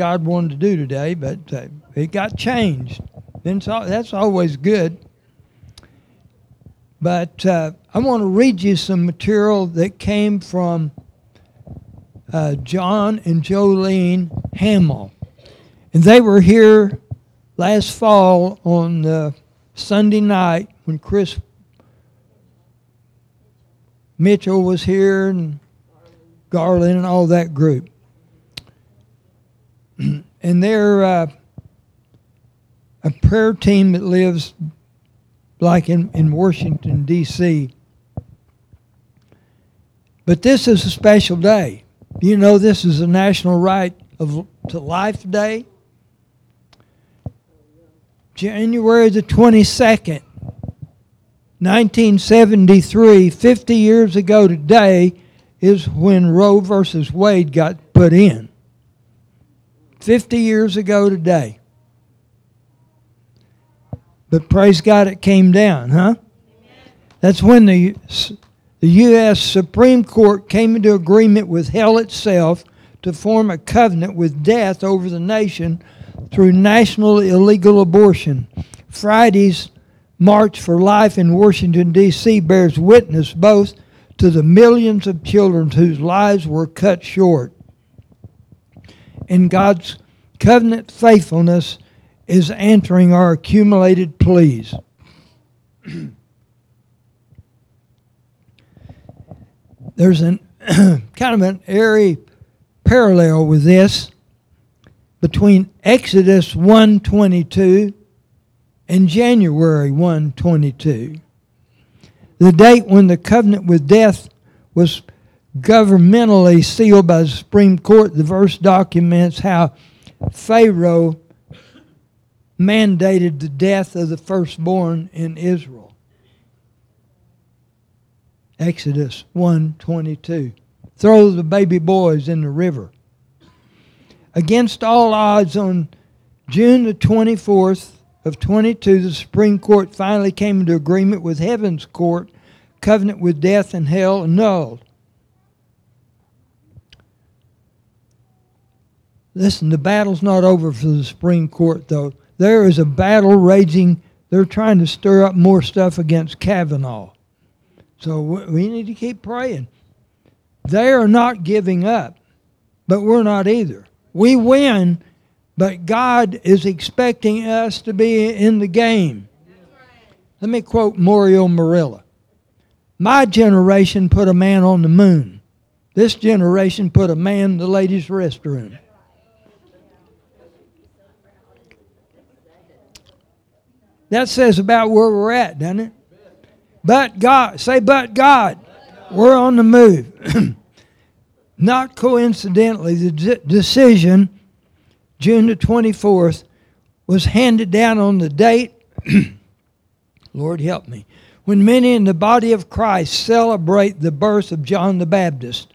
God wanted to do today, but uh, it got changed. Then so, that's always good. But uh, I want to read you some material that came from uh, John and Jolene Hamill. And they were here last fall on uh, Sunday night when Chris Mitchell was here and Garland and all that group. and they're uh, a prayer team that lives like in, in Washington, D.C. But this is a special day. You know, this is a National Right of, to Life Day. January the 22nd, 1973, 50 years ago today, is when Roe versus Wade got put in. 50 years ago today. But praise God, it came down, huh? That's when the, the U.S. Supreme Court came into agreement with hell itself to form a covenant with death over the nation through national illegal abortion. Friday's March for Life in Washington, D.C. bears witness both to the millions of children whose lives were cut short. And God's covenant faithfulness is answering our accumulated pleas. There's an kind of an airy parallel with this between Exodus 122 and January 122. The date when the covenant with death was governmentally sealed by the Supreme Court, the verse documents how Pharaoh mandated the death of the firstborn in Israel. Exodus 1:22. Throw the baby boys in the river. Against all odds on June the 24th, of 22, the Supreme Court finally came into agreement with Heaven's Court, covenant with death and hell annulled. Listen, the battle's not over for the Supreme Court, though. There is a battle raging. They're trying to stir up more stuff against Kavanaugh. So we need to keep praying. They are not giving up, but we're not either. We win but God is expecting us to be in the game. Let me quote Mario Marilla. My generation put a man on the moon. This generation put a man in the ladies' restroom. That says about where we're at, doesn't it? But God, say, but God, we're on the move. Not coincidentally, the decision June the 24th, was handed down on the date, Lord help me, when many in the body of Christ celebrate the birth of John the Baptist.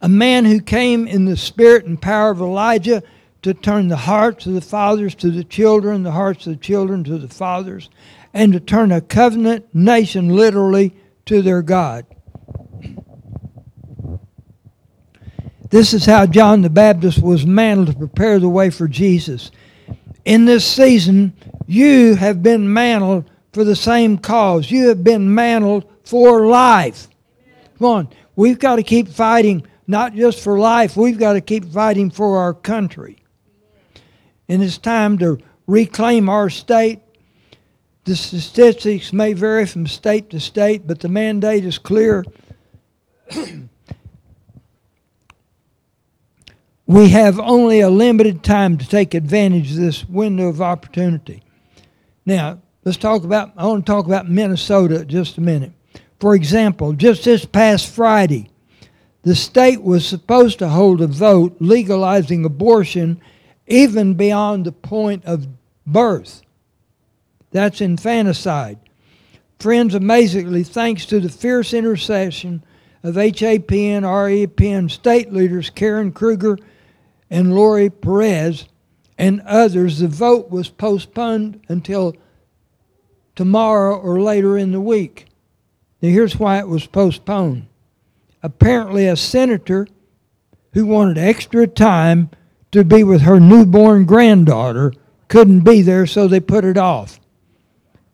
A man who came in the spirit and power of Elijah to turn the hearts of the fathers to the children, the hearts of the children to the fathers, and to turn a covenant nation literally to their God. This is how John the Baptist was mantled to prepare the way for Jesus. In this season, you have been mantled for the same cause. You have been mantled for life. Come on. We've got to keep fighting, not just for life, we've got to keep fighting for our country. And it's time to reclaim our state. The statistics may vary from state to state, but the mandate is clear. we have only a limited time to take advantage of this window of opportunity. Now, let's talk about, I want to talk about Minnesota just a minute. For example, just this past Friday, the state was supposed to hold a vote legalizing abortion even beyond the point of birth. That's infanticide. Friends, amazingly, thanks to the fierce intercession of HAPN, REPN state leaders Karen Kruger and Lori Perez and others, the vote was postponed until tomorrow or later in the week. Now, here's why it was postponed. Apparently, a senator who wanted extra time to be with her newborn granddaughter couldn't be there, so they put it off.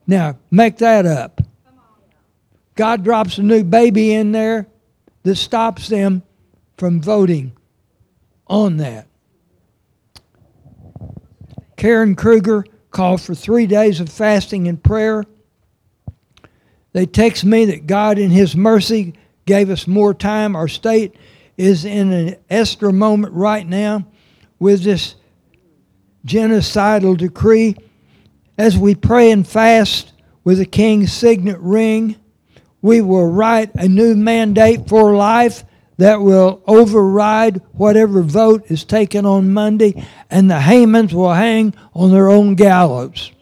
Now, make that up. God drops a new baby in there that stops them from voting on that. Karen Kruger called for three days of fasting and prayer. They text me that God, in His mercy, gave us more time. Our state is in an Esther moment right now with this genocidal decree. As we pray and fast with the king's signet ring, we will write a new mandate for life that will override whatever vote is taken on Monday, and the Hamans will hang on their own gallows.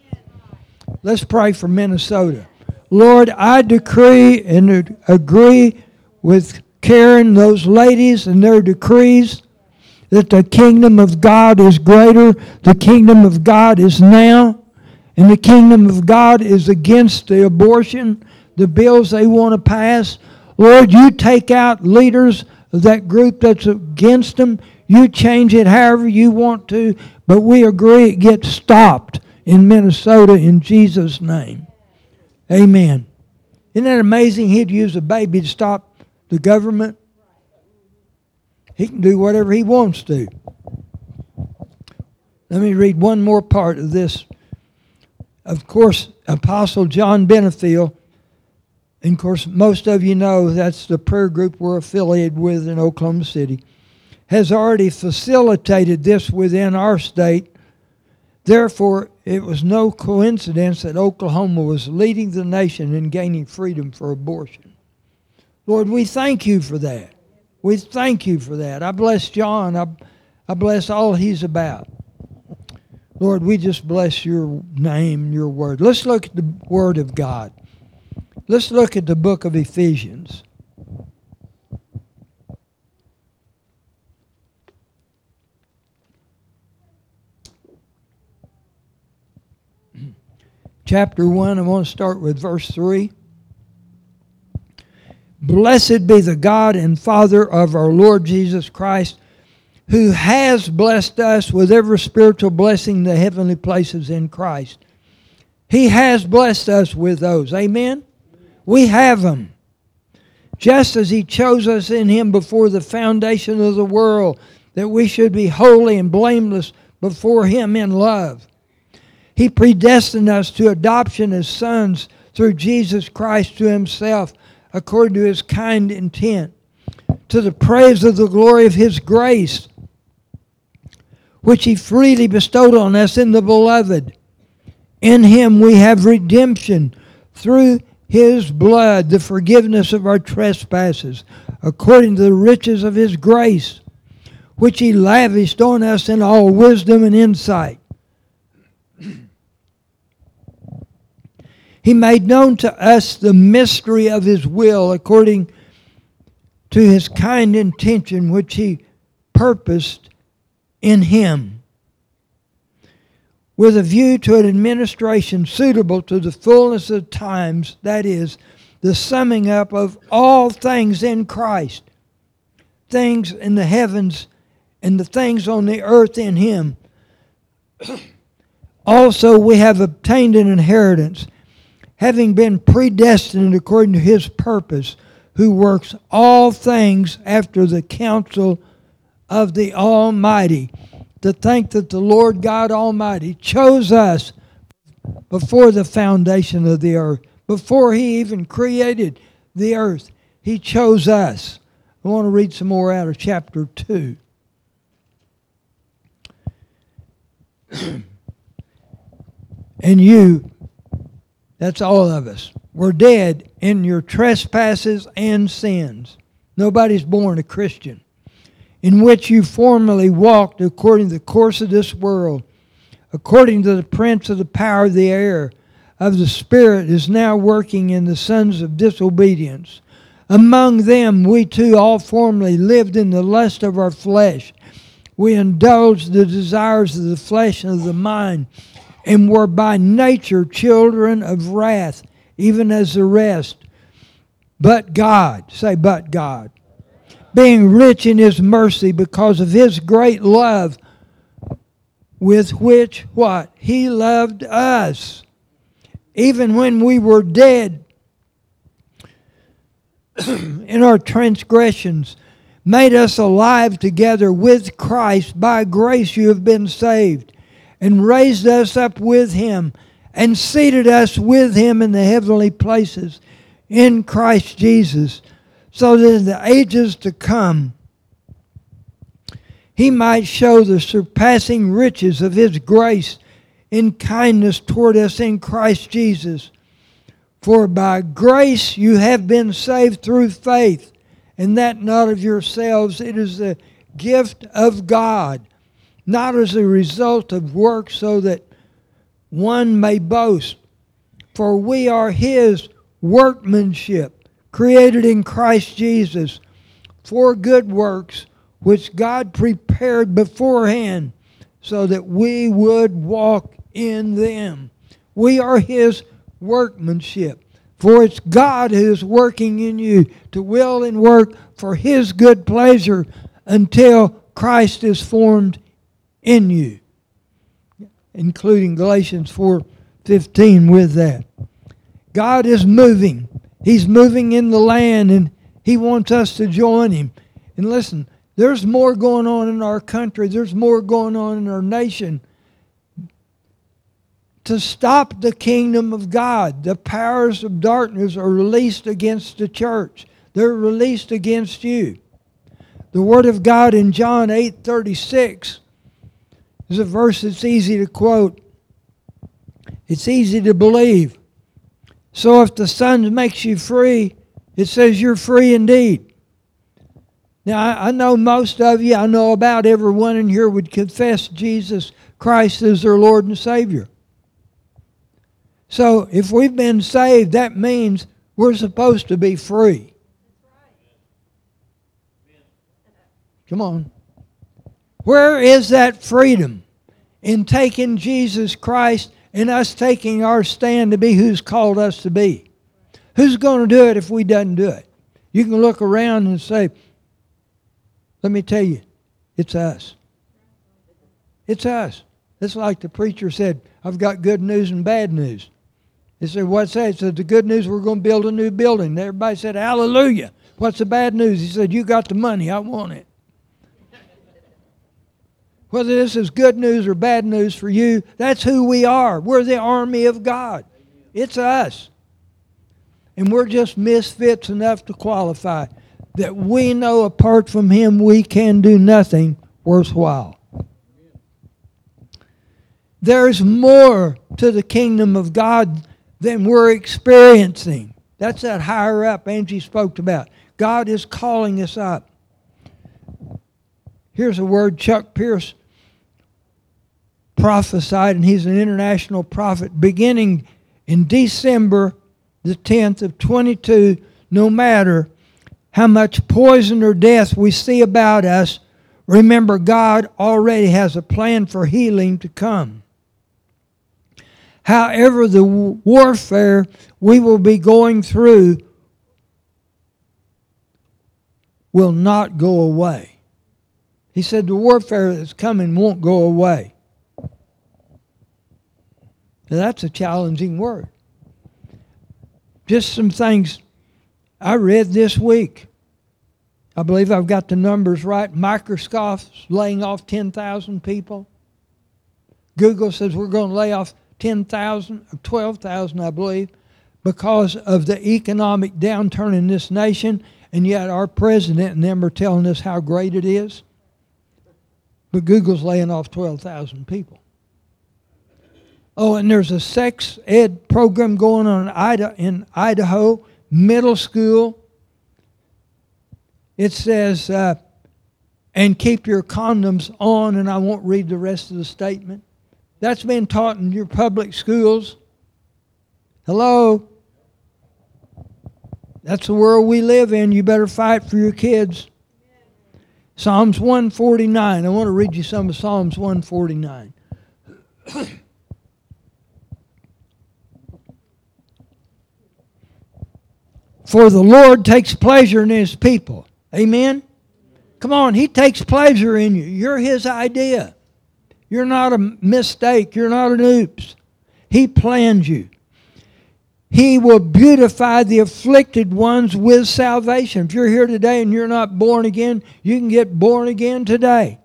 Let's pray for Minnesota. Lord, I decree and agree with Karen, those ladies, and their decrees that the kingdom of God is greater, the kingdom of God is now, and the kingdom of God is against the abortion, the bills they want to pass. Lord, you take out leaders of that group that's against them. You change it however you want to, but we agree it gets stopped in Minnesota in Jesus' name. Amen. Isn't that amazing? He'd use a baby to stop the government. He can do whatever he wants to. Let me read one more part of this. Of course, Apostle John Benefiel and of course, most of you know that's the prayer group we're affiliated with in Oklahoma City, has already facilitated this within our state. Therefore, it was no coincidence that Oklahoma was leading the nation in gaining freedom for abortion. Lord, we thank you for that. We thank you for that. I bless John. I, I bless all he's about. Lord, we just bless your name, your word. Let's look at the word of God. Let's look at the book of Ephesians. Chapter 1, I want to start with verse 3. Blessed be the God and Father of our Lord Jesus Christ, who has blessed us with every spiritual blessing in the heavenly places in Christ. He has blessed us with those. Amen? We have Him. Just as He chose us in Him before the foundation of the world, that we should be holy and blameless before Him in love. He predestined us to adoption as sons through Jesus Christ to Himself, according to His kind intent, to the praise of the glory of His grace, which He freely bestowed on us in the Beloved. In Him we have redemption through his blood, the forgiveness of our trespasses, according to the riches of his grace, which he lavished on us in all wisdom and insight. He made known to us the mystery of his will according to his kind intention, which he purposed in him with a view to an administration suitable to the fullness of times, that is, the summing up of all things in Christ, things in the heavens and the things on the earth in Him. also, we have obtained an inheritance, having been predestined according to His purpose, who works all things after the counsel of the Almighty to think that the Lord God Almighty chose us before the foundation of the earth, before He even created the earth. He chose us. I want to read some more out of chapter 2. and you, that's all of us, We're dead in your trespasses and sins. Nobody's born a Christian in which you formerly walked according to the course of this world, according to the prince of the power of the air, of the Spirit is now working in the sons of disobedience. Among them we too all formerly lived in the lust of our flesh. We indulged the desires of the flesh and of the mind, and were by nature children of wrath, even as the rest. But God, say, but God being rich in his mercy because of his great love with which what? He loved us. Even when we were dead in our transgressions, made us alive together with Christ. By grace you have been saved, and raised us up with him, and seated us with him in the heavenly places in Christ Jesus, so that in the ages to come he might show the surpassing riches of his grace in kindness toward us in Christ Jesus. For by grace you have been saved through faith, and that not of yourselves. It is the gift of God, not as a result of works, so that one may boast. For we are his workmanship, created in Christ Jesus for good works, which God prepared beforehand so that we would walk in them. We are his workmanship. For it's God who is working in you to will and work for his good pleasure until Christ is formed in you. Including Galatians 4:15 with that. God is moving. He's moving in the land and he wants us to join him. And listen, there's more going on in our country. There's more going on in our nation to stop the kingdom of God. The powers of darkness are released against the church. They're released against you. The word of God in John 8:36 is a verse that's easy to quote. It's easy to believe. So if the Son makes you free, it says you're free indeed. Now, I, I know most of you, I know about everyone in here would confess Jesus Christ as their Lord and Savior. So if we've been saved, that means we're supposed to be free. Come on. Where is that freedom in taking Jesus Christ and us taking our stand to be who's called us to be? Who's going to do it if we doesn't do it? You can look around and say, let me tell you, it's us. It's us. It's like the preacher said, I've got good news and bad news. He said, What's that? He said, The good news, we're going to build a new building. Everybody said, Hallelujah. What's the bad news? He said, You got the money. I want it. Whether this is good news or bad news for you, that's who we are. We're the army of God. It's us. And we're just misfits enough to qualify that we know apart from Him we can do nothing worthwhile. There's more to the kingdom of God than we're experiencing. That's that higher up Angie spoke about. God is calling us up. Here's a word Chuck Pierce prophesied, and he's an international prophet, beginning in December the 10th of 22, no matter how much poison or death we see about us, remember God already has a plan for healing to come. However, the warfare we will be going through will not go away. He said the warfare that's coming won't go away. Now, that's a challenging word. Just some things I read this week. I believe I've got the numbers right. Microsoft's laying off 10,000 people. Google says we're going to lay off 10,000, or 12,000, I believe, because of the economic downturn in this nation, and yet our president and them are telling us how great it is. But Google's laying off 12,000 people. Oh, and there's a sex ed program going on in Idaho, middle school. It says, uh, and keep your condoms on, and I won't read the rest of the statement. That's been taught in your public schools. Hello? That's the world we live in. You better fight for your kids. Psalms 149. I want to read you some of Psalms 149. For the Lord takes pleasure in his people. Amen? Come on, He takes pleasure in you. You're His idea. You're not a mistake. You're not an oops. He planned you. He will beautify the afflicted ones with salvation. If you're here today and you're not born again, you can get born again today.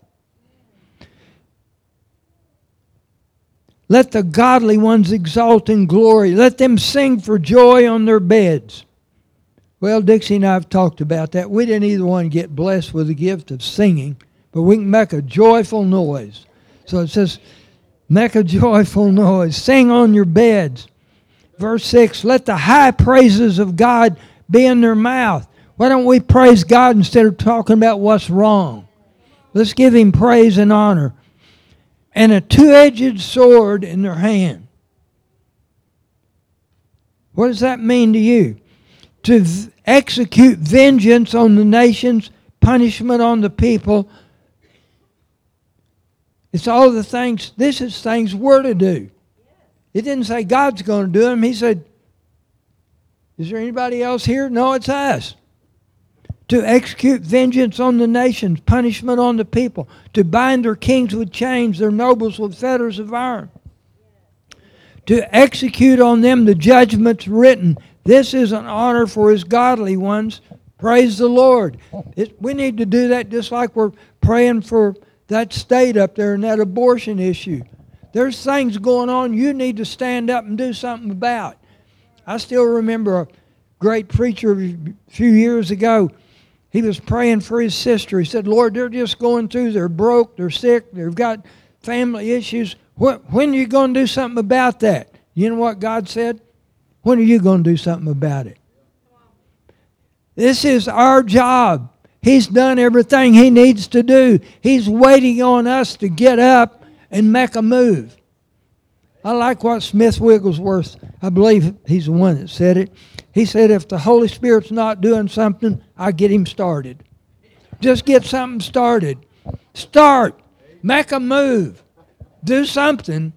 Let the godly ones exalt in glory. Let them sing for joy on their beds. Well, Dixie and I have talked about that. We didn't either one get blessed with the gift of singing, but we can make a joyful noise. So it says, make a joyful noise. Sing on your beds. Verse 6 Let the high praises of God be in their mouth. Why don't we praise God instead of talking about what's wrong? Let's give Him praise and honor and a two edged sword in their hand. What does that mean to you? To execute vengeance on the nations, punishment on the people. It's all the things, this is things we're to do. It didn't say God's going to do them. He said, Is there anybody else here? No, it's us to execute vengeance on the nations, punishment on the people, to bind their kings with chains, their nobles with fetters of iron, to execute on them the judgments written. This is an honor for his godly ones. Praise the Lord. It, we need to do that just like we're praying for that state up there and that abortion issue. There's things going on you need to stand up and do something about. I still remember a great preacher a few years ago he was praying for his sister. He said, Lord, they're just going through, they're broke, they're sick, they've got family issues. When are you going to do something about that? You know what God said? When are you going to do something about it? This is our job. He's done everything he needs to do. He's waiting on us to get up and make a move. I like what Smith Wigglesworth, I believe he's the one that said it. He said, if the Holy Spirit's not doing something, I get him started. Just get something started. Start. Make a move. Do something.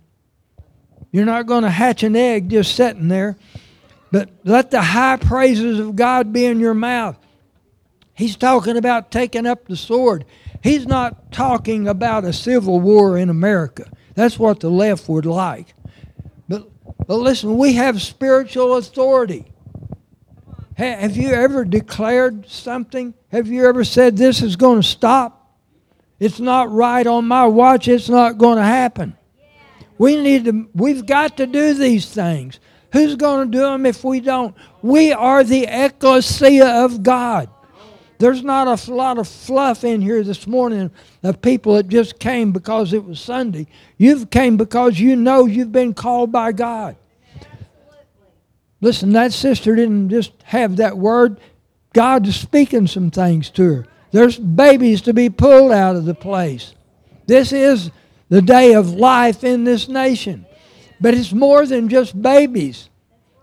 You're not going to hatch an egg just sitting there. But let the high praises of God be in your mouth. He's talking about taking up the sword. He's not talking about a civil war in America. That's what the left would like. But, but listen, we have spiritual authority. Have you ever declared something? Have you ever said, This is going to stop? It's not right on my watch. It's not going to happen. We need to, we've got to do these things. Who's going to do them if we don't? We are the ecclesia of God. There's not a lot of fluff in here this morning of people that just came because it was Sunday. You've came because you know you've been called by God. Listen, that sister didn't just have that word. God is speaking some things to her. There's babies to be pulled out of the place. This is the day of life in this nation. But it's more than just babies.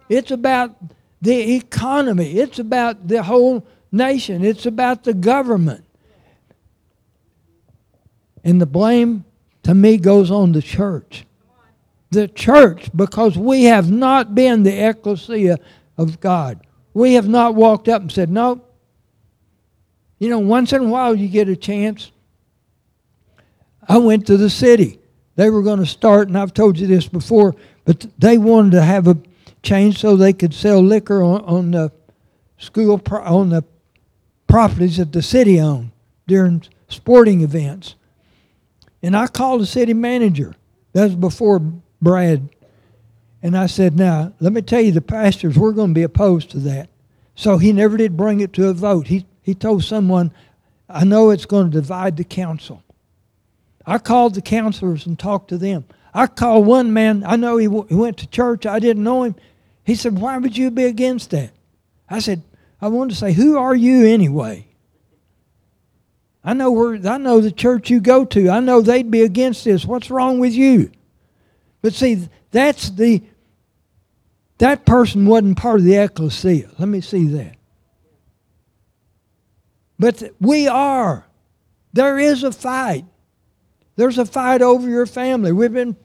It's about the economy. It's about the whole nation. It's about the government. And the blame to me goes on the church the church because we have not been the ecclesia of God. We have not walked up and said, No. You know, once in a while you get a chance. I went to the city. They were going to start, and I've told you this before, but they wanted to have a change so they could sell liquor on, on the school on the properties that the city owned during sporting events. And I called the city manager. That was before Brad. And I said, Now, let me tell you, the pastors, we're going to be opposed to that. So he never did bring it to a vote. He, he told someone, I know it's going to divide the council. I called the counselors and talked to them. I called one man, I know he, w- he went to church, I didn't know him. He said, Why would you be against that? I said, I wanted to say, Who are you anyway? I know where I know the church you go to. I know they'd be against this. What's wrong with you? But see, that's the that person wasn't part of the ecclesia. Let me see that. But we are. There is a fight. There's a fight over your family. We've been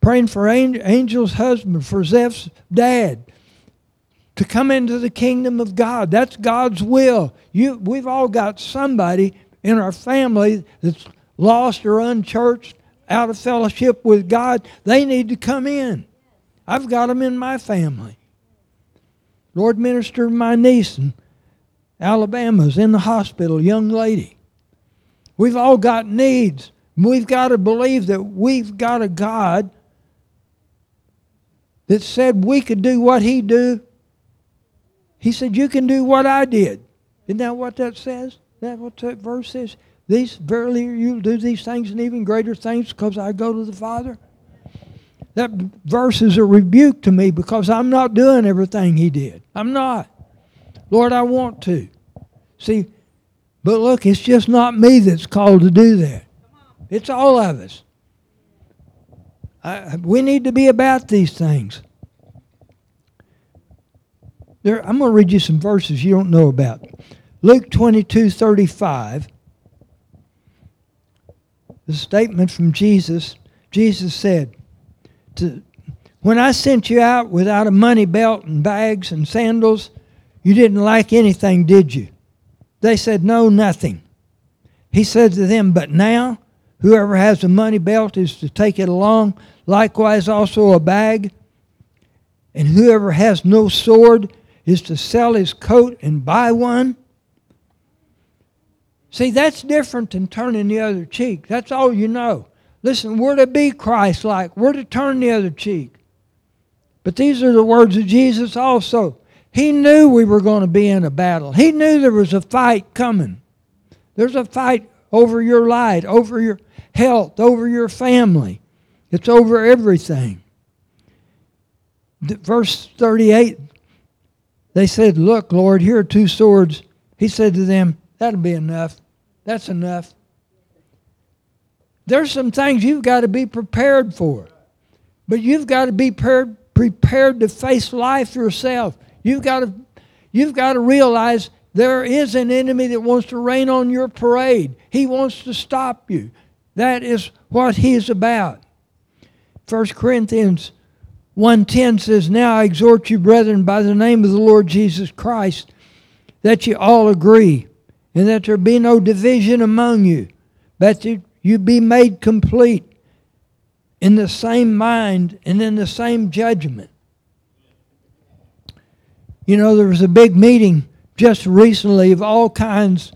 praying for Angel's husband, for Zeph's dad. to come into the kingdom of God. That's God's will. You, we've all got somebody in our family that's lost or unchurched, out of fellowship with God. They need to come in. I've got them in my family. Lord minister my niece in Alabama's in the hospital, young lady. We've all got needs. We've got to believe that we've got a God that said we could do what he do. He said, You can do what I did. Isn't that what that says? That what that verse says? These verily you'll do these things and even greater things because I go to the Father. That verse is a rebuke to me because I'm not doing everything he did. I'm not. Lord, I want to. See, but look, it's just not me that's called to do that. It's all of us. I, we need to be about these things. There, I'm going to read you some verses you don't know about. Luke 22 35. The statement from Jesus Jesus said, to, When I sent you out without a money belt and bags and sandals, you didn't like anything, did you? They said, No, nothing. He said to them, But now, whoever has a money belt is to take it along, likewise also a bag. And whoever has no sword is to sell his coat and buy one. See, that's different than turning the other cheek. That's all you know. Listen, we're to be Christ like, we're to turn the other cheek. But these are the words of Jesus also. He knew we were going to be in a battle. He knew there was a fight coming. There's a fight over your life, over your health, over your family. It's over everything. Verse 38, they said, Look, Lord, here are two swords. He said to them, That'll be enough. That's enough. There's some things you've got to be prepared for. But you've got to be prepared, to face life yourself. You've got to, you've got to realize there is an enemy that wants to rain on your parade. He wants to stop you. That is what he's about. 1 Corinthians 1.10 says, Now I exhort you, brethren, by the name of the Lord Jesus Christ, that you all agree, and that there be no division among you, but that you be made complete in the same mind and in the same judgment. You know, there was a big meeting just recently of all kinds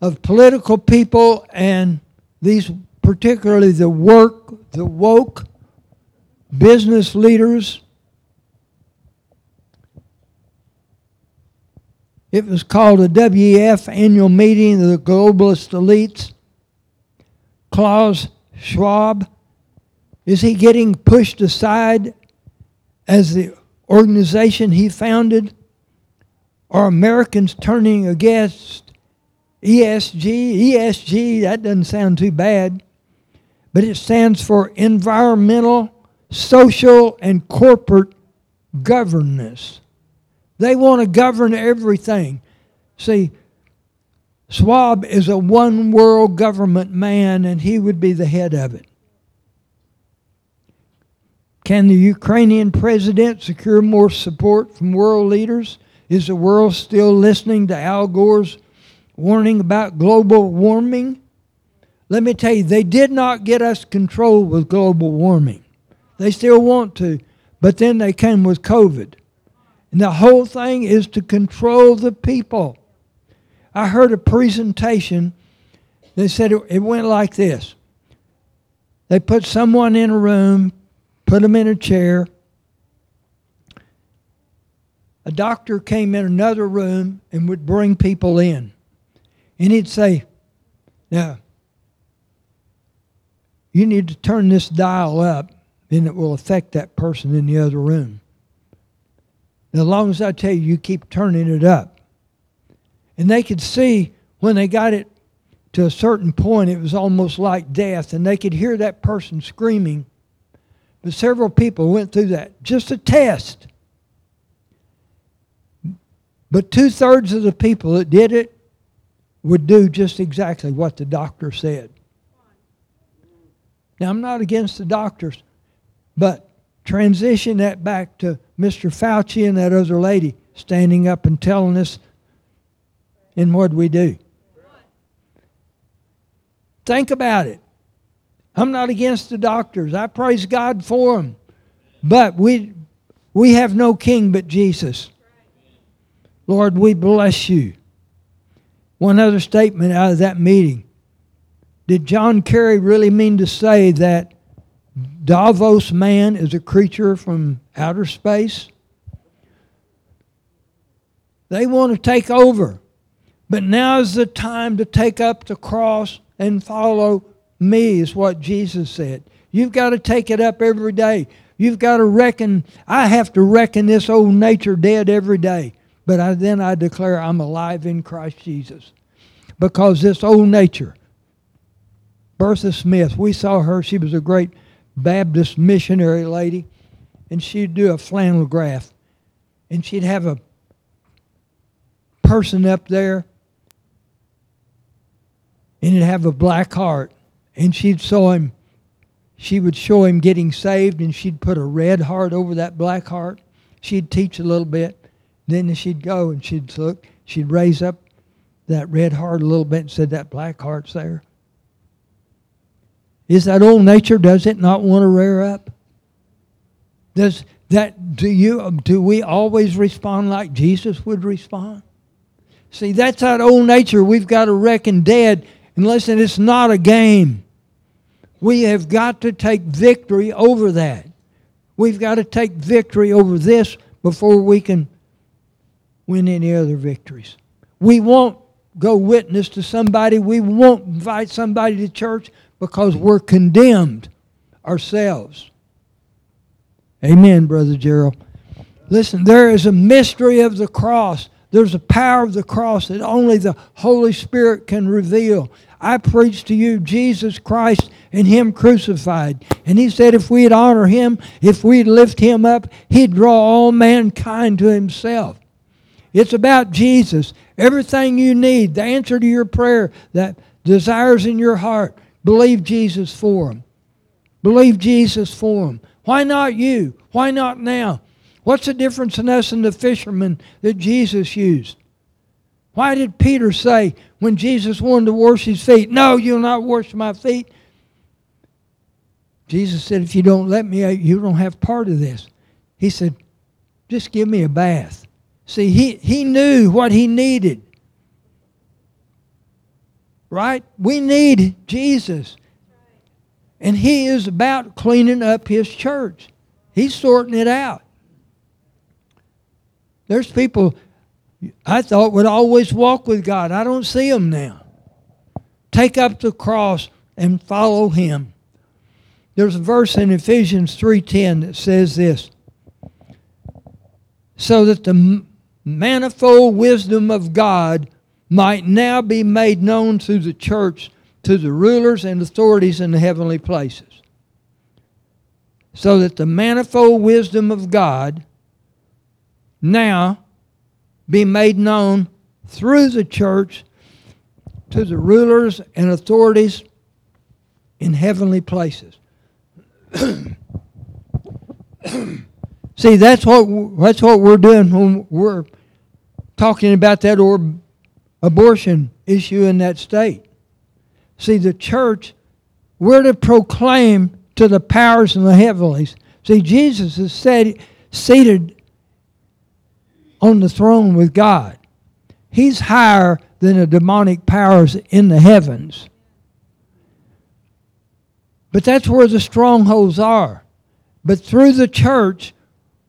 of political people and these, particularly the work, the woke, business leaders. It was called a WEF annual meeting of the globalist elites. Klaus Schwab, is he getting pushed aside as the organization he founded? Are Americans turning against ESG? ESG, that doesn't sound too bad, but it stands for Environmental, Social, and Corporate Governance. They want to govern everything. See, Schwab is a one world government man, and he would be the head of it. Can the Ukrainian president secure more support from world leaders? Is the world still listening to Al Gore's warning about global warming? Let me tell you, they did not get us control with global warming. They still want to, but then they came with COVID. And the whole thing is to control the people. I heard a presentation. They said it, it went like this they put someone in a room, put them in a chair. A doctor came in another room and would bring people in. And he'd say, Now, you need to turn this dial up, and it will affect that person in the other room. And as long as I tell you, you keep turning it up. And they could see when they got it to a certain point, it was almost like death, and they could hear that person screaming but several people went through that. Just a test. But two thirds of the people that did it would do just exactly what the doctor said. Now, I'm not against the doctors, but transition that back to Mr. Fauci and that other lady standing up and telling us, and what we do? Think about it. I'm not against the doctors. I praise God for them. But we, we have no king but Jesus. Lord, we bless you. One other statement out of that meeting. Did John Kerry really mean to say that Davos man is a creature from outer space? They want to take over. But now is the time to take up the cross and follow me, is what Jesus said. You've got to take it up every day. You've got to reckon, I have to reckon this old nature dead every day. But I, then I declare I'm alive in Christ Jesus. Because this old nature, Bertha Smith, we saw her, she was a great Baptist missionary lady, and she'd do a flannel graph. And she'd have a person up there, and it'd have a black heart. And she'd show him, she would show him getting saved, and she'd put a red heart over that black heart. She'd teach a little bit. Then she'd go and she'd look, she'd raise up that red heart a little bit and said, That black heart's there. Is that old nature, does it not want to rear up? Does that do you do we always respond like Jesus would respond? See, that's that old nature we've got to reckon dead. And listen, it's not a game. We have got to take victory over that. We've got to take victory over this before we can win any other victories. We won't go witness to somebody. We won't invite somebody to church because we're condemned ourselves. Amen, Brother Gerald. Listen, there is a mystery of the cross. There's a power of the cross that only the Holy Spirit can reveal. I preach to you Jesus Christ and Him crucified. And He said if we'd honor Him, if we'd lift Him up, He'd draw all mankind to Himself. It's about Jesus. Everything you need, the answer to your prayer, that desires in your heart, believe Jesus for them. Believe Jesus for them. Why not you? Why not now? What's the difference in us and the fishermen that Jesus used? Why did Peter say when Jesus wanted to wash his feet, No, you'll not wash my feet? Jesus said, If you don't let me, you don't have part of this. He said, Just give me a bath. See, he, he knew what he needed. Right? We need Jesus. And he is about cleaning up his church. He's sorting it out. There's people I thought would always walk with God. I don't see them now. Take up the cross and follow him. There's a verse in Ephesians 3:10 that says this. So that the manifold wisdom of God might now be made known through the church to the rulers and authorities in the heavenly places. So that the manifold wisdom of God now be made known through the church to the rulers and authorities in heavenly places. See, that's what that's what we're doing when we're talking about that or abortion issue in that state. See, the church, we're to proclaim to the powers in the heavenlies. See, Jesus is seated on the throne with God. He's higher than the demonic powers in the heavens. But that's where the strongholds are. But through the church,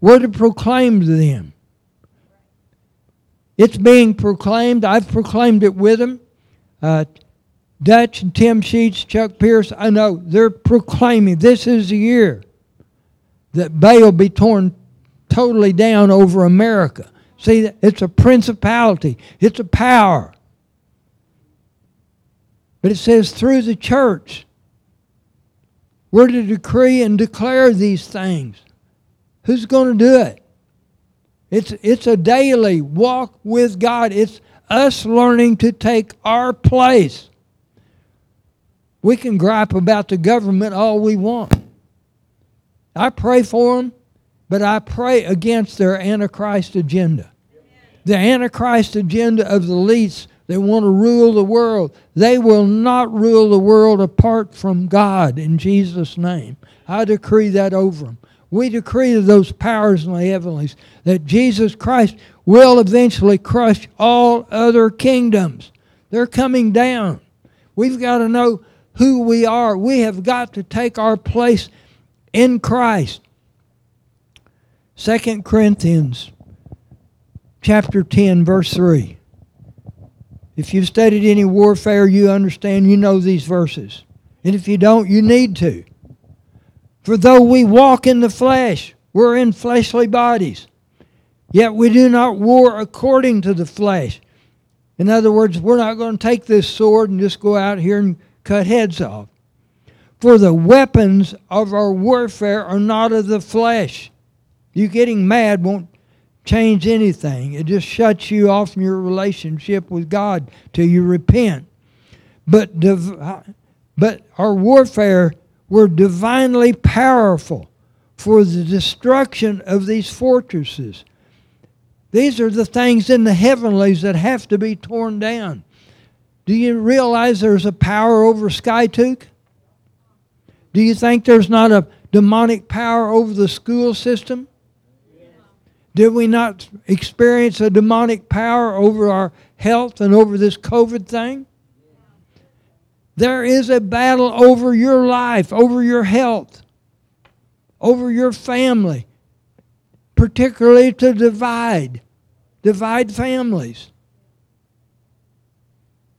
we're to proclaim to them. It's being proclaimed. I've proclaimed it with them. Uh, Dutch and Tim Sheets, Chuck Pierce, I know they're proclaiming this is the year that Baal be torn totally down over America. See, it's a principality, it's a power. But it says through the church, we're to decree and declare these things. Who's going to do it? It's, it's a daily walk with God. It's us learning to take our place. We can gripe about the government all we want. I pray for them, but I pray against their Antichrist agenda. The Antichrist agenda of the elites they want to rule the world. They will not rule the world apart from God in Jesus' name. I decree that over them. We decree to those powers in the heavenlies that Jesus Christ will eventually crush all other kingdoms. They're coming down. We've got to know who we are. We have got to take our place in Christ. 2 Corinthians chapter 10 verse 3. If you've studied any warfare, you understand, you know these verses. And if you don't, you need to. For though we walk in the flesh, we're in fleshly bodies. Yet we do not war according to the flesh. In other words, we're not going to take this sword and just go out here and cut heads off. For the weapons of our warfare are not of the flesh. You getting mad won't change anything. It just shuts you off from your relationship with God till you repent. But, div- but our warfare, we're divinely powerful for the destruction of these fortresses. These are the things in the heavenlies that have to be torn down. Do you realize there's a power over Skiatook? Do you think there's not a demonic power over the school system? Did we not experience a demonic power over our health and over this COVID thing? There is a battle over your life, over your health, over your family, particularly to divide, divide families.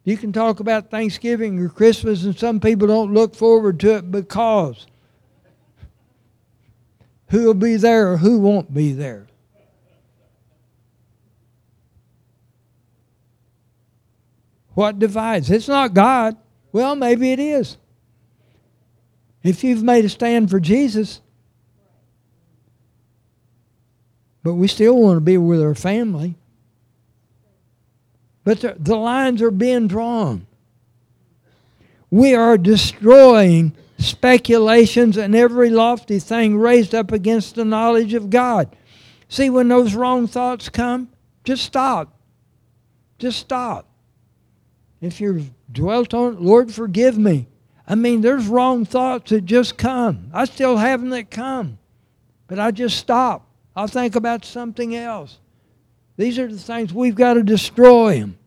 You can talk about Thanksgiving or Christmas, and some people don't look forward to it because who will be there or who won't be there. What divides? It's not God. Well, maybe it is. If you've made a stand for Jesus, but we still want to be with our family. But the, the lines are being drawn. We are destroying speculations and every lofty thing raised up against the knowledge of God. See, when those wrong thoughts come, just stop. Just stop. If you've dwelt on it, Lord, forgive me. I mean, there's wrong thoughts that just come. I still have them that come. But I just stop. I'll think about something else. These are the things we've got to destroy them.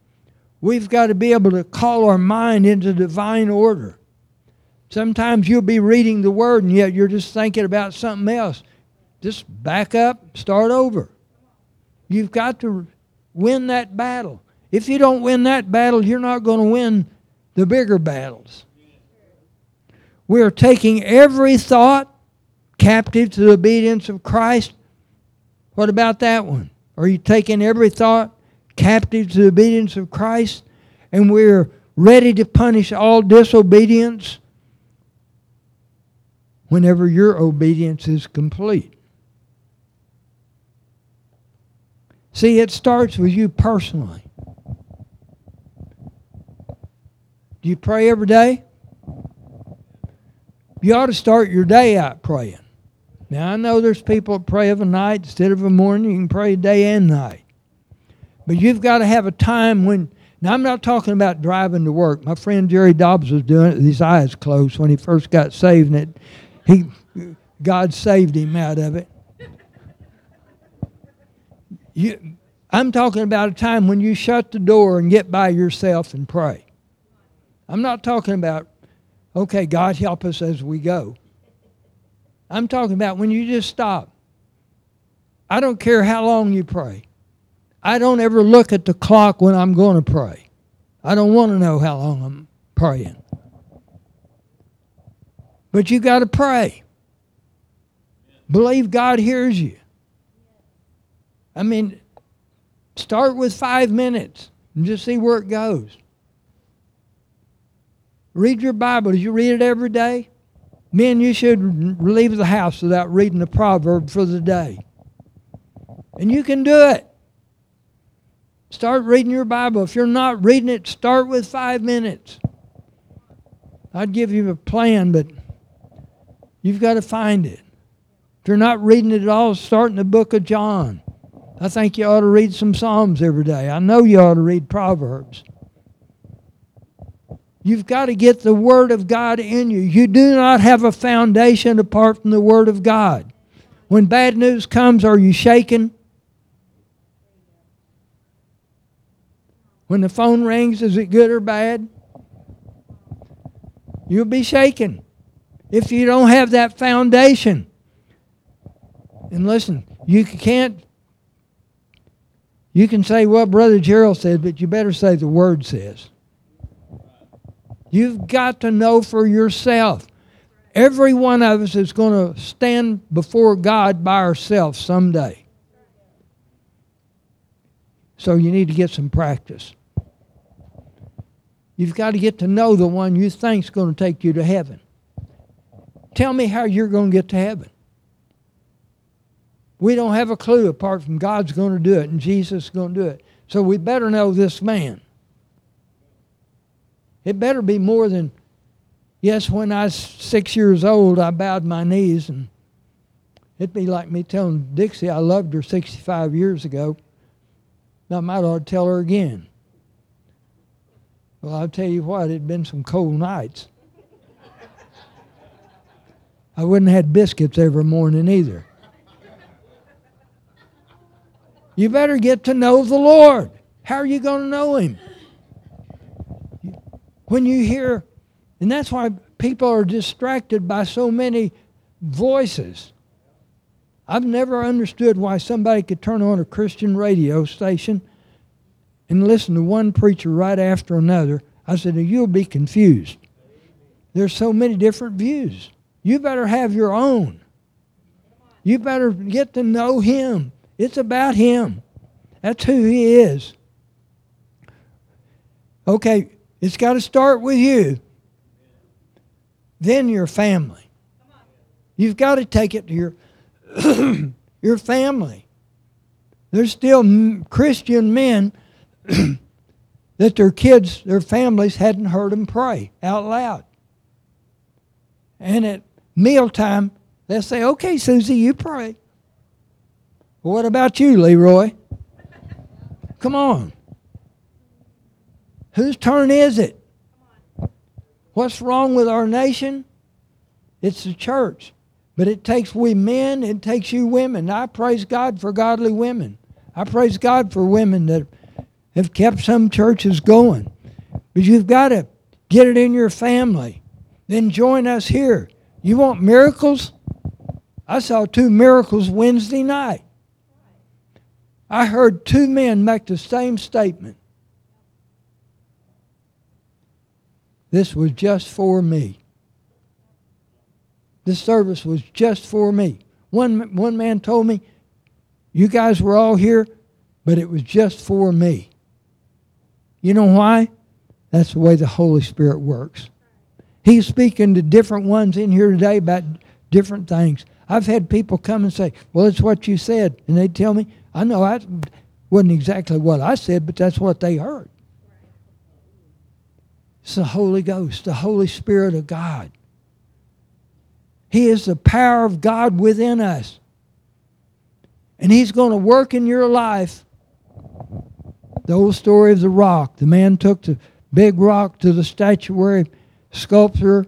We've got to be able to call our mind into divine order. Sometimes you'll be reading the Word and yet you're just thinking about something else. Just back up, start over. You've got to win that battle. If you don't win that battle, you're not going to win the bigger battles. We are taking every thought captive to the obedience of Christ. What about that one? Are you taking every thought captive to the obedience of Christ? And we're ready to punish all disobedience whenever your obedience is complete. See, it starts with you personally. Do you pray every day? You ought to start your day out praying. Now, I know there's people that pray of a night instead of a morning. You can pray day and night. But you've got to have a time when. Now, I'm not talking about driving to work. My friend Jerry Dobbs was doing it with his eyes closed when he first got saved, and it, he, God saved him out of it. You, I'm talking about a time when you shut the door and get by yourself and pray. I'm not talking about, okay, God help us as we go. I'm talking about when you just stop. I don't care how long you pray. I don't ever look at the clock when I'm going to pray. I don't want to know how long I'm praying. But you got to pray. Believe God hears you. I mean, start with five minutes and just see where it goes. Read your Bible. Do you read it every day? Men, you should leave the house without reading the proverb for the day. And you can do it. Start reading your Bible. If you're not reading it, start with five minutes. I'd give you a plan, but you've got to find it. If you're not reading it at all, start in the book of John. I think you ought to read some Psalms every day. I know you ought to read Proverbs. You've got to get the Word of God in you. You do not have a foundation apart from the Word of God. When bad news comes, are you shaken? When the phone rings, is it good or bad? You'll be shaken if you don't have that foundation. And listen, you can't, you can say what Brother Gerald said, but you better say the Word says. You've got to know for yourself. Every one of us is going to stand before God by ourselves someday. So you need to get some practice. You've got to get to know the one you think is going to take you to heaven. Tell me how you're going to get to heaven. We don't have a clue apart from God's going to do it and Jesus is going to do it. So we better know this man. It better be more than, yes, when I was six years old, I bowed my knees. And it'd be like me telling Dixie I loved her 65 years ago. I might ought to tell her again. Well, I'll tell you what, it'd been some cold nights. I wouldn't have had biscuits every morning either. You better get to know the Lord. How are you going to know Him? When you hear, and that's why people are distracted by so many voices. I've never understood why somebody could turn on a Christian radio station and listen to one preacher right after another. I said, You'll be confused. There's so many different views. You better have your own. You better get to know Him. It's about Him. That's who He is. Okay, it's got to start with you, then your family. You've got to take it to your, your family. There's still Christian men that their kids, their families hadn't heard them pray out loud. And at mealtime, they'll say, Okay, Susie, you pray. Well, what about you, Leroy? Come on. Whose turn is it? What's wrong with our nation? It's the church. But it takes we men, it takes you women. I praise God for godly women. I praise God for women that have kept some churches going. But you've got to get it in your family. Then join us here. You want miracles? I saw two miracles Wednesday night. I heard two men make the same statement. This was just for me. This service was just for me. One, one man told me, You guys were all here, but it was just for me. You know why? That's the way the Holy Spirit works. He's speaking to different ones in here today about different things. I've had people come and say, Well, it's what you said. And they tell me, I know that wasn't exactly what I said, but that's what they heard. It's the Holy Ghost, the Holy Spirit of God. He is the power of God within us. And He's going to work in your life. The old story of the rock. The man took the big rock to the statuary sculptor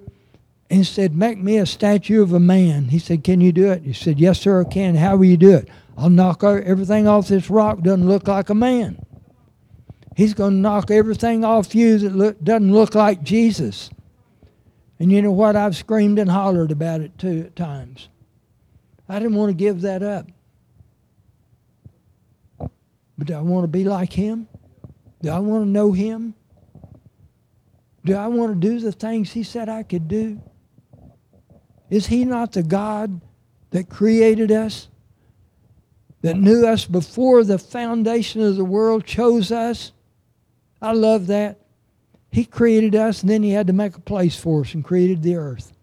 and said, Make me a statue of a man. He said, Can you do it? He said, Yes, sir, I can. How will you do it? I'll knock everything off this rock. Doesn't look like a man. He's going to knock everything off you that look, doesn't look like Jesus. And you know what? I've screamed and hollered about it too at times. I didn't want to give that up. But do I want to be like him? Do I want to know him? Do I want to do the things he said I could do? Is he not the God that created us? That knew us before the foundation of the world, chose us? I love that. He created us and then he had to make a place for us and created the earth.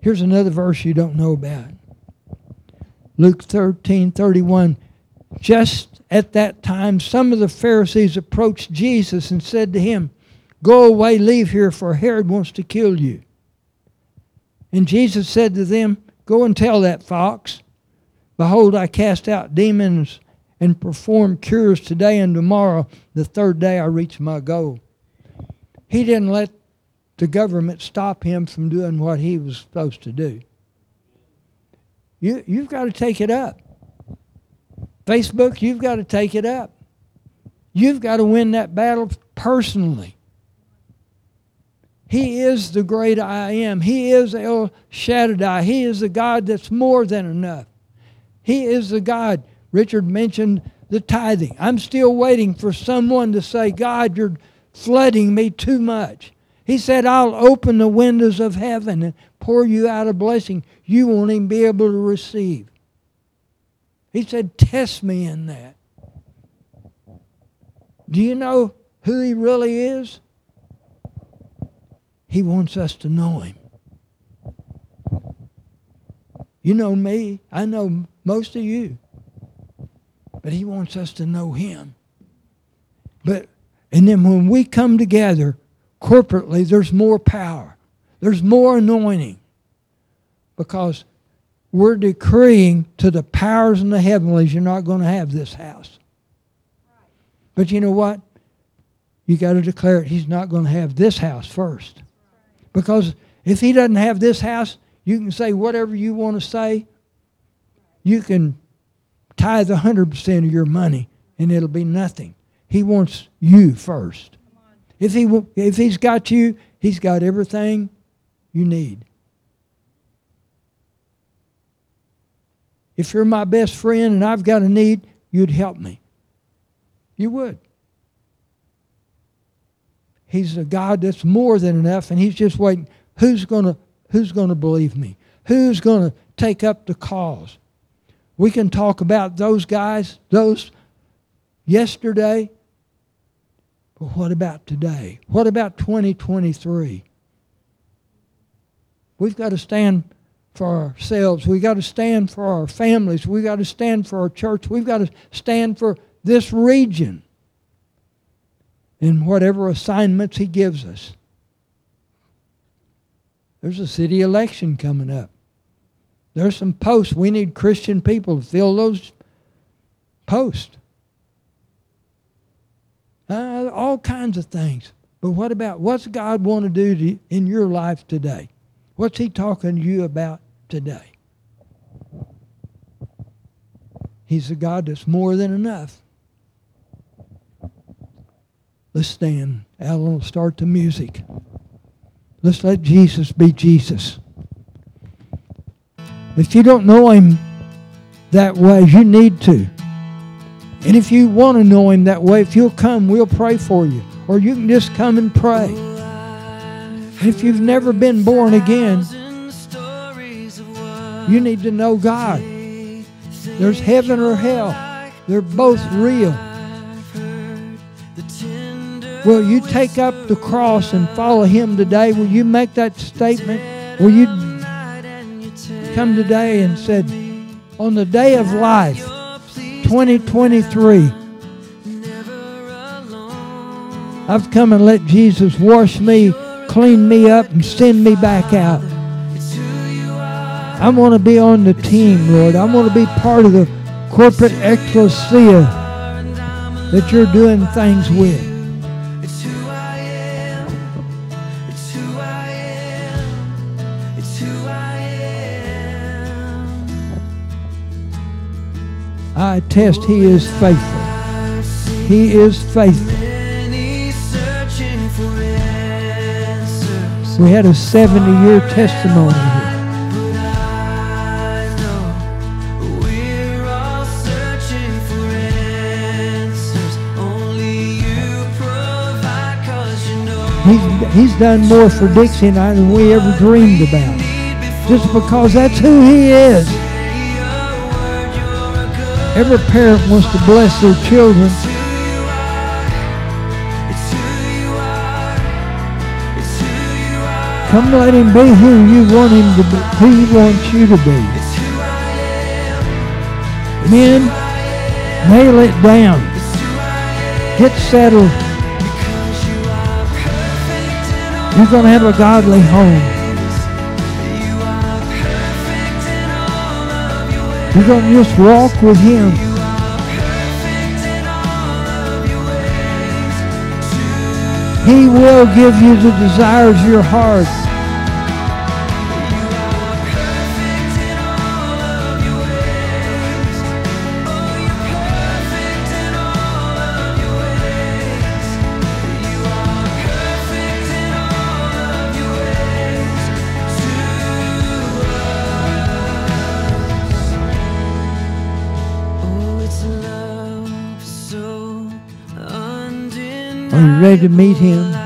Here's another verse you don't know about. Luke 13, 31. Just at that time, some of the Pharisees approached Jesus and said to him, Go away, leave here, for Herod wants to kill you. And Jesus said to them, Go and tell that fox, Behold, I cast out demons and perform cures today and tomorrow. The third day I reach my goal. He didn't let the government stop him from doing what he was supposed to do. You, you've got to take it up. Facebook, you've got to take it up. You've got to win that battle personally. He is the great I am. He is El Shaddai. He is the God that's more than enough. He is the God. Richard mentioned the tithing. I'm still waiting for someone to say, God, you're flooding me too much. He said, I'll open the windows of heaven and pour you out a blessing you won't even be able to receive. He said, Test me in that. Do you know who he really is? He wants us to know him. You know me. I know most of you. But he wants us to know him. But and then when we come together corporately, there's more power. There's more anointing. Because we're decreeing to the powers in the heavenlies, you're not going to have this house. But you know what? You got to declare it. He's not going to have this house first. Because if he doesn't have this house, you can say whatever you want to say. You can tithe 100% of your money and it'll be nothing. He wants you first. If, he, if he's got you, he's got everything you need. If you're my best friend and I've got a need, you'd help me. You would. He's a God that's more than enough, and He's just waiting. Who's gonna Who's gonna believe me? Who's gonna take up the cause? We can talk about those guys, those yesterday, but what about today? What about 2023? We've got to stand for ourselves. We've got to stand for our families. We've got to stand for our church. We've got to stand for this region in whatever assignments He gives us. There's a city election coming up. There's some posts. We need Christian people to fill those posts. Uh, all kinds of things. But what about what's God want to do to, in your life today? What's He talking to you about today? He's a God that's more than enough. Let's stand. Alan will start the music. Let's let Jesus be Jesus. If you don't know him that way, you need to. And if you want to know him that way, if you'll come, we'll pray for you. Or you can just come and pray. If you've never been born again, you need to know God. There's heaven or hell. They're both real. Will you take up the cross and follow him today? Will you make that statement? Will you come today and said, on the day of life, 2023, I've come and let Jesus wash me, clean me up, and send me back out. I want to be on the team, Lord. I want to be part of the corporate ecclesia that you're doing things with. I attest he is faithful. He is faithful. We had a 70 year testimony here. He's, he's done more for Dixie and I than we ever dreamed about. Just because that's who he is. Every parent wants to bless their children. Come let him be who you want him to be, who he wants you to be. Men, nail it down. Get settled. You're going to have a godly home. We're going to just walk with Him. He will give you the desires of your heart. ready to meet him.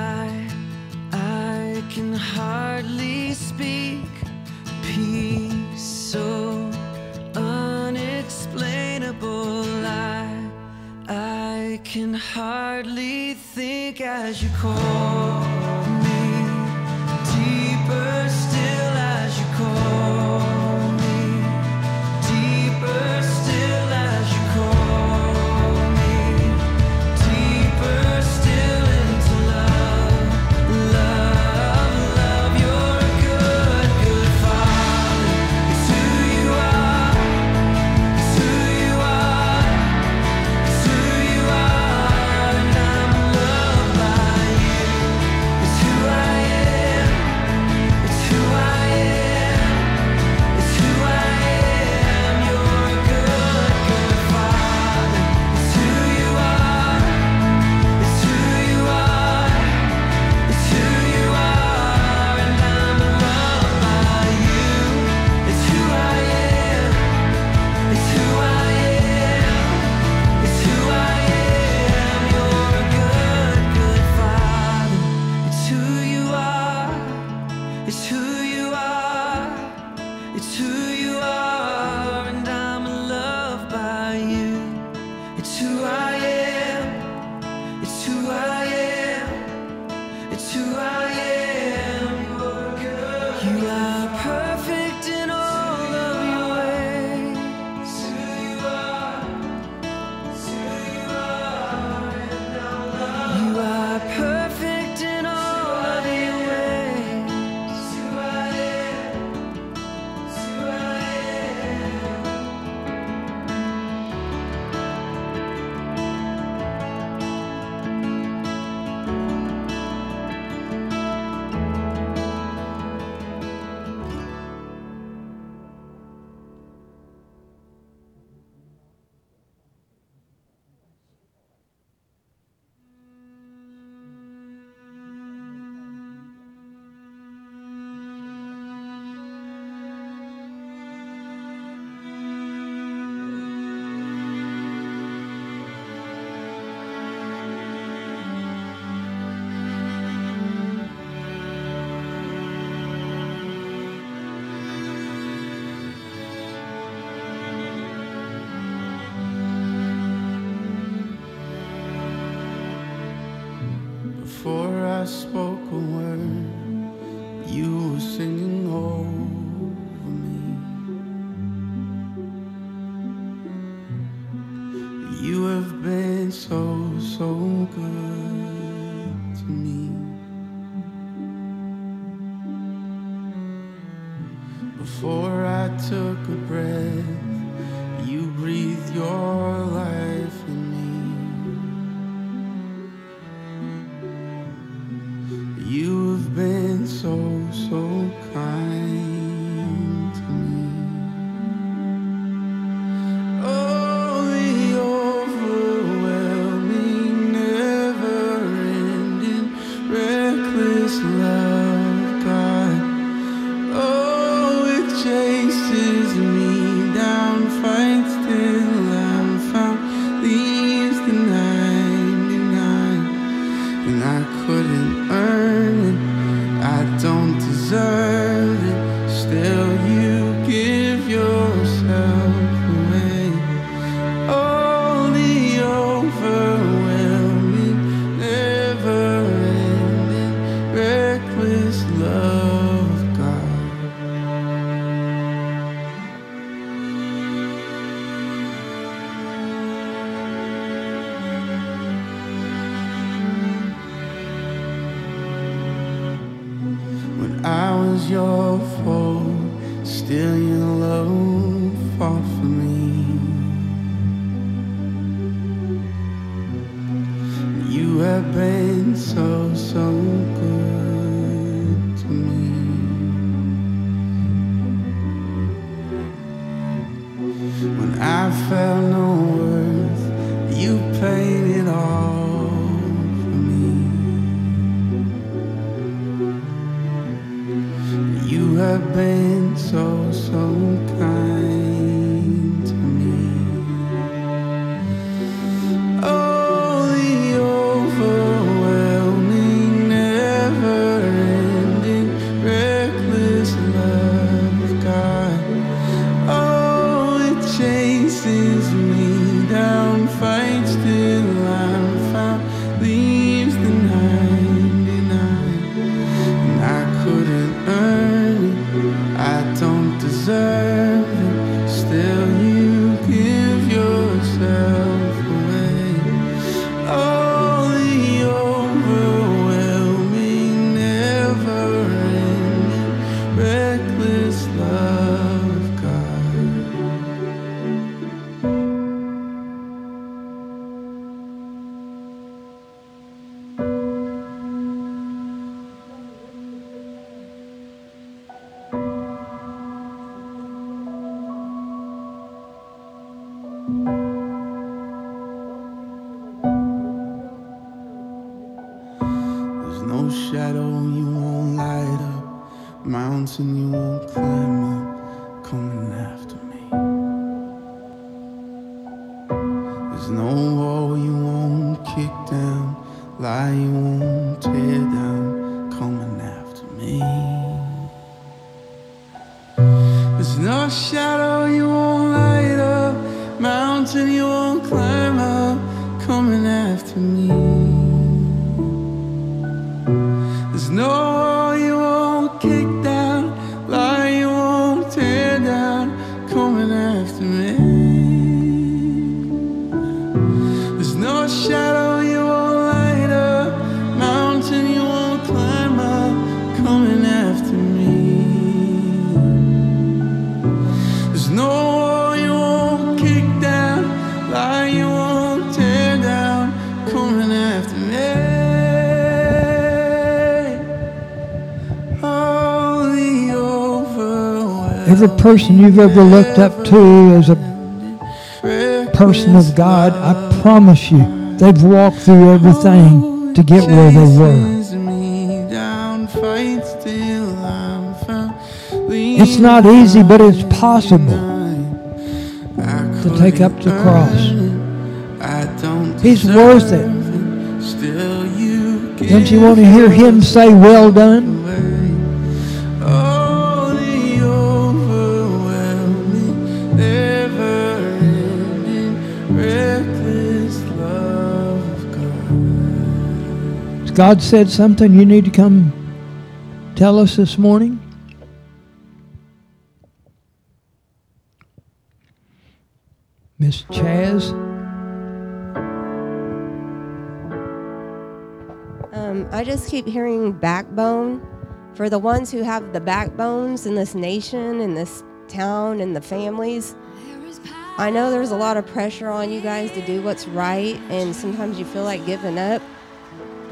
Been so, so good to me. There's no shadow you won't light up, mountain you won't Every person you've ever looked up to as a person of God, I promise you, they've walked through everything to get where they were. It's not easy, but it's possible to take up the cross. He's worth it. Don't you want to hear him say, Well done? God. Said something you need to come tell us this morning? Miss Chaz? Um, I just keep hearing backbone for the ones who have the backbones in this nation, in this town, and the families. I know there's a lot of pressure on you guys to do what's right, and sometimes you feel like giving up.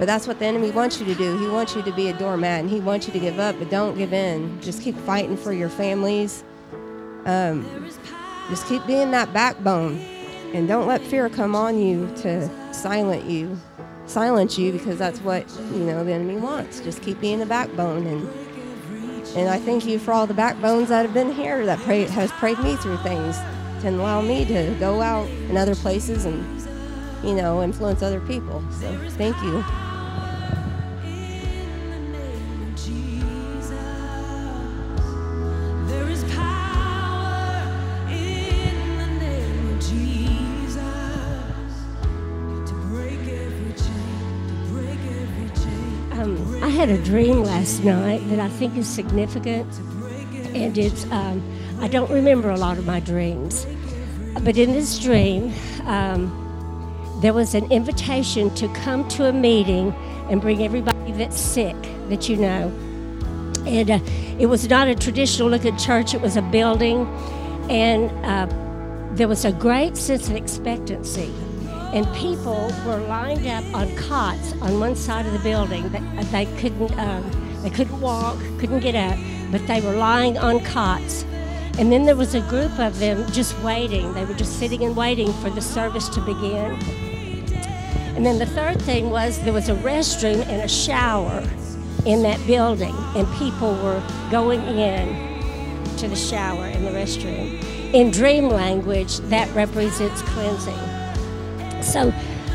But that's what the enemy wants you to do. He wants you to be a doormat, and he wants you to give up, but don't give in. Just keep fighting for your families. Um, just keep being that backbone, and don't let fear come on you to silence you silence you because that's what you know the enemy wants. Just keep being the backbone, and and I thank you for all the backbones that have been here that pray, has prayed me through things to allow me to go out in other places and you know influence other people. So thank you. Had a dream last night that I think is significant, and it's um, I don't remember a lot of my dreams, but in this dream, um, there was an invitation to come to a meeting and bring everybody that's sick that you know, and uh, it was not a traditional looking church; it was a building, And uh, there was a great sense of expectancy. And people were lined up on cots on one side of the building. They, they couldn't, um, they couldn't walk, couldn't get up, but they were lying on cots. And then there was a group of them just waiting. They were just sitting and waiting for the service to begin. And then the third thing was there was a restroom and a shower in that building, and people were going in to the shower in the restroom. In dream language, that represents cleansing. So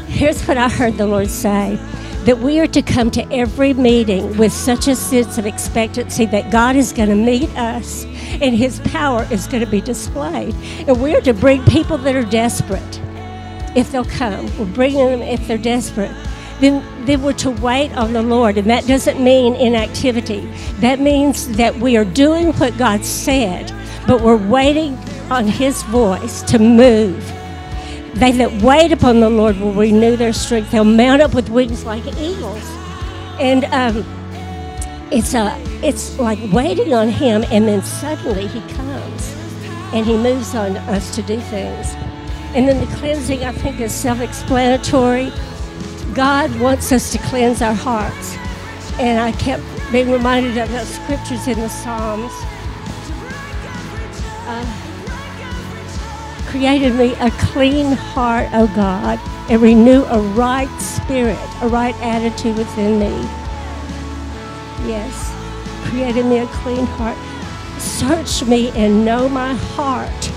here's what I heard the Lord say that we are to come to every meeting with such a sense of expectancy that God is going to meet us and His power is going to be displayed. And we're to bring people that are desperate if they'll come. We're bringing them if they're desperate. Then, then we're to wait on the Lord. And that doesn't mean inactivity. That means that we are doing what God said, but we're waiting on His voice to move. They that wait upon the Lord will renew their strength. They'll mount up with wings like eagles. And um, it's, a, it's like waiting on Him, and then suddenly He comes and He moves on us to do things. And then the cleansing, I think, is self explanatory. God wants us to cleanse our hearts. And I kept being reminded of the scriptures in the Psalms. Uh, created me a clean heart, O God, and renew a right spirit, a right attitude within me. Yes, created me a clean heart. Search me and know my heart.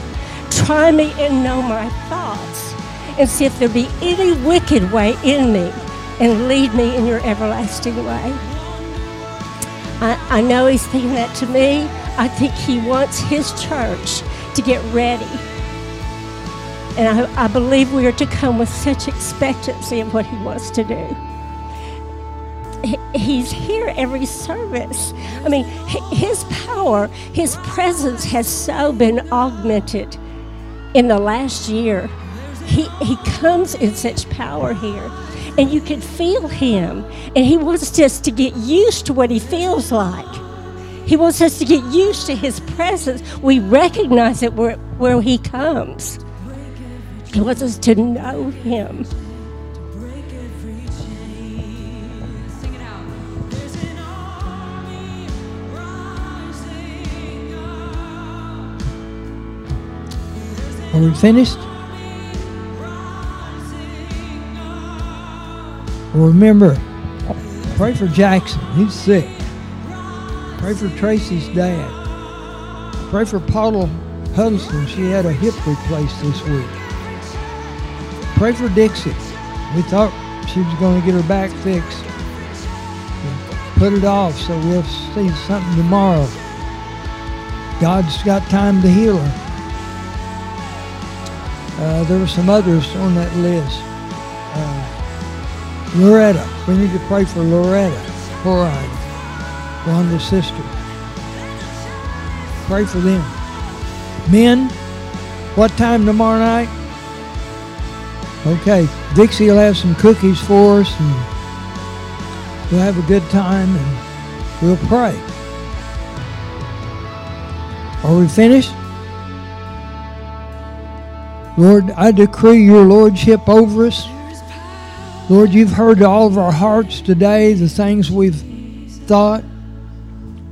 Try me and know my thoughts, and see if there be any wicked way in me, and lead me in your everlasting way. I, I know he's thinking that to me. I think he wants his church to get ready. And I, I believe we are to come with such expectancy of what he wants to do. He- He's here every service. I mean, his power, his presence has so been augmented in the last year. He, he comes in such power here. And you can feel him. And he wants us to get used to what he feels like. He wants us to get used to his presence. We recognize it where, where he comes. He wants us to know him. Are we finished? Well, remember, pray for Jackson. He's sick. Pray for Tracy's dad. Pray for Paula Huddleston. She had a hip replaced this week. Pray for Dixie. We thought she was going to get her back fixed. Put it off, so we'll see something tomorrow. God's got time to heal her. Uh, there were some others on that list. Uh, Loretta. We need to pray for Loretta Horine, Wanda's sister. Pray for them. Men, what time tomorrow night? Okay, Dixie will have some cookies for us and we'll have a good time and we'll pray. Are we finished? Lord, I decree your lordship over us. Lord, you've heard all of our hearts today, the things we've thought,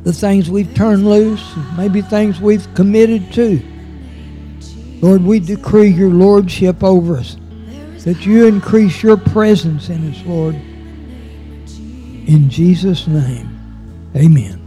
the things we've turned loose, maybe things we've committed to. Lord, we decree your lordship over us, that you increase your presence in us, Lord. In Jesus' name, amen.